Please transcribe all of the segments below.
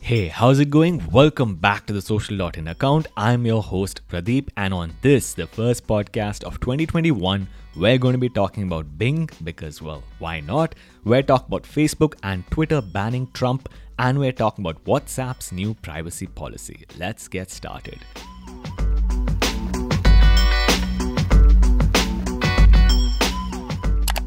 Hey, how's it going? Welcome back to the Social.in account. I'm your host Pradeep, and on this, the first podcast of 2021, we're going to be talking about Bing because, well, why not? We're talking about Facebook and Twitter banning Trump, and we're talking about WhatsApp's new privacy policy. Let's get started.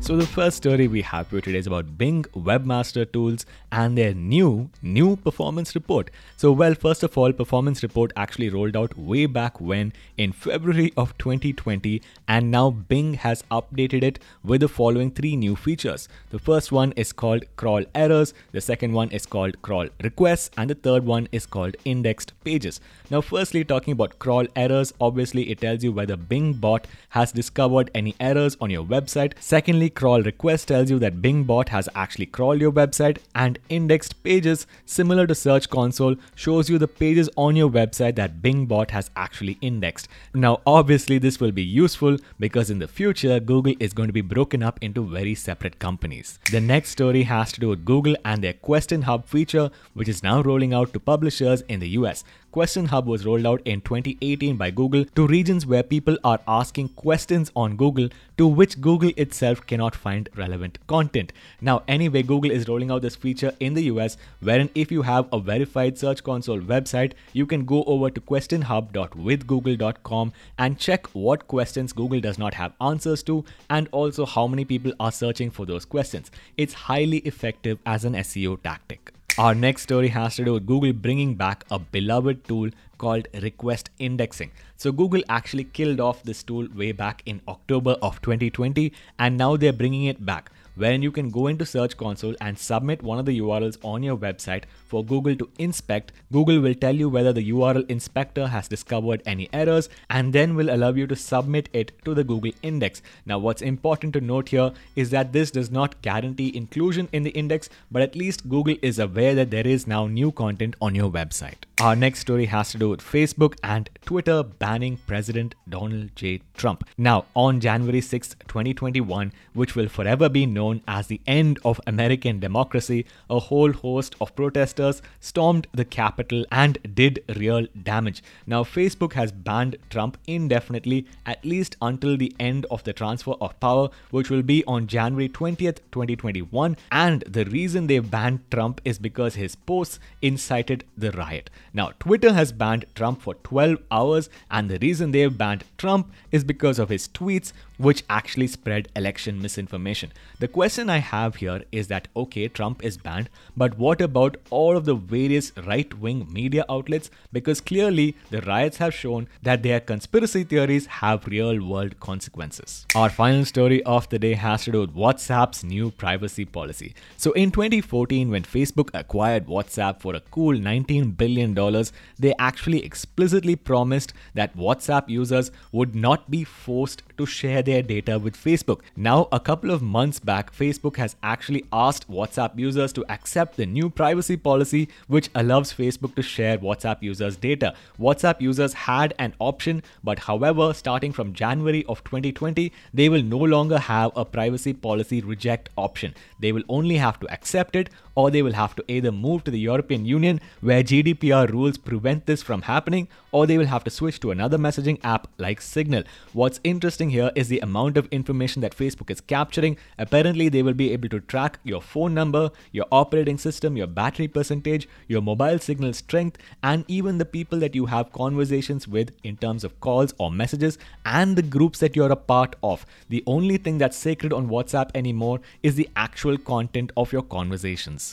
So the first story we have for today is about Bing Webmaster Tools and their new new performance report. So well, first of all, performance report actually rolled out way back when in February of 2020 and now Bing has updated it with the following three new features. The first one is called crawl errors, the second one is called crawl requests and the third one is called indexed pages. Now firstly talking about crawl errors, obviously it tells you whether Bing bot has discovered any errors on your website. Secondly, crawl request tells you that Bing bot has actually crawled your website and indexed pages similar to search console shows you the pages on your website that Bing bot has actually indexed. Now obviously this will be useful because in the future Google is going to be broken up into very separate companies. The next story has to do with Google and their Question Hub feature which is now rolling out to publishers in the US. Question Hub was rolled out in 2018 by Google to regions where people are asking questions on Google to which Google itself cannot find relevant content. Now, anyway, Google is rolling out this feature in the US wherein if you have a verified Search Console website, you can go over to questionhub.withgoogle.com and check what questions Google does not have answers to and also how many people are searching for those questions. It's highly effective as an SEO tactic. Our next story has to do with Google bringing back a beloved tool called request indexing. So Google actually killed off this tool way back in October of 2020 and now they're bringing it back wherein you can go into Search Console and submit one of the URLs on your website for Google to inspect. Google will tell you whether the URL inspector has discovered any errors and then will allow you to submit it to the Google index. Now, what's important to note here is that this does not guarantee inclusion in the index, but at least Google is aware that there is now new content on your website. Our next story has to do with Facebook and Twitter banning President Donald J. Trump. Now, on January 6, 2021, which will forever be known as the end of American democracy, a whole host of protesters stormed the Capitol and did real damage. Now, Facebook has banned Trump indefinitely, at least until the end of the transfer of power, which will be on January 20th, 2021. And the reason they banned Trump is because his posts incited the riot. Now, Twitter has banned Trump for 12 hours, and the reason they've banned Trump is because of his tweets, which actually spread election misinformation. The question I have here is that okay, Trump is banned, but what about all of the various right wing media outlets? Because clearly the riots have shown that their conspiracy theories have real world consequences. Our final story of the day has to do with WhatsApp's new privacy policy. So in 2014, when Facebook acquired WhatsApp for a cool $19 billion, they actually explicitly promised that WhatsApp users would not be forced to share their data with Facebook. Now, a couple of months back, Facebook has actually asked WhatsApp users to accept the new privacy policy, which allows Facebook to share WhatsApp users' data. WhatsApp users had an option, but however, starting from January of 2020, they will no longer have a privacy policy reject option. They will only have to accept it or they will have to either move to the European Union where GDPR rules prevent this from happening, or they will have to switch to another messaging app like Signal. What's interesting here is the amount of information that Facebook is capturing. Apparently, they will be able to track your phone number, your operating system, your battery percentage, your mobile signal strength, and even the people that you have conversations with in terms of calls or messages and the groups that you're a part of. The only thing that's sacred on WhatsApp anymore is the actual content of your conversations.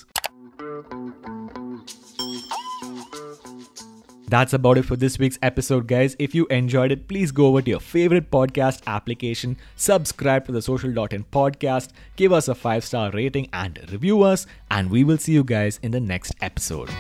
That's about it for this week's episode, guys. If you enjoyed it, please go over to your favorite podcast application, subscribe to the Social.in podcast, give us a five star rating, and review us. And we will see you guys in the next episode.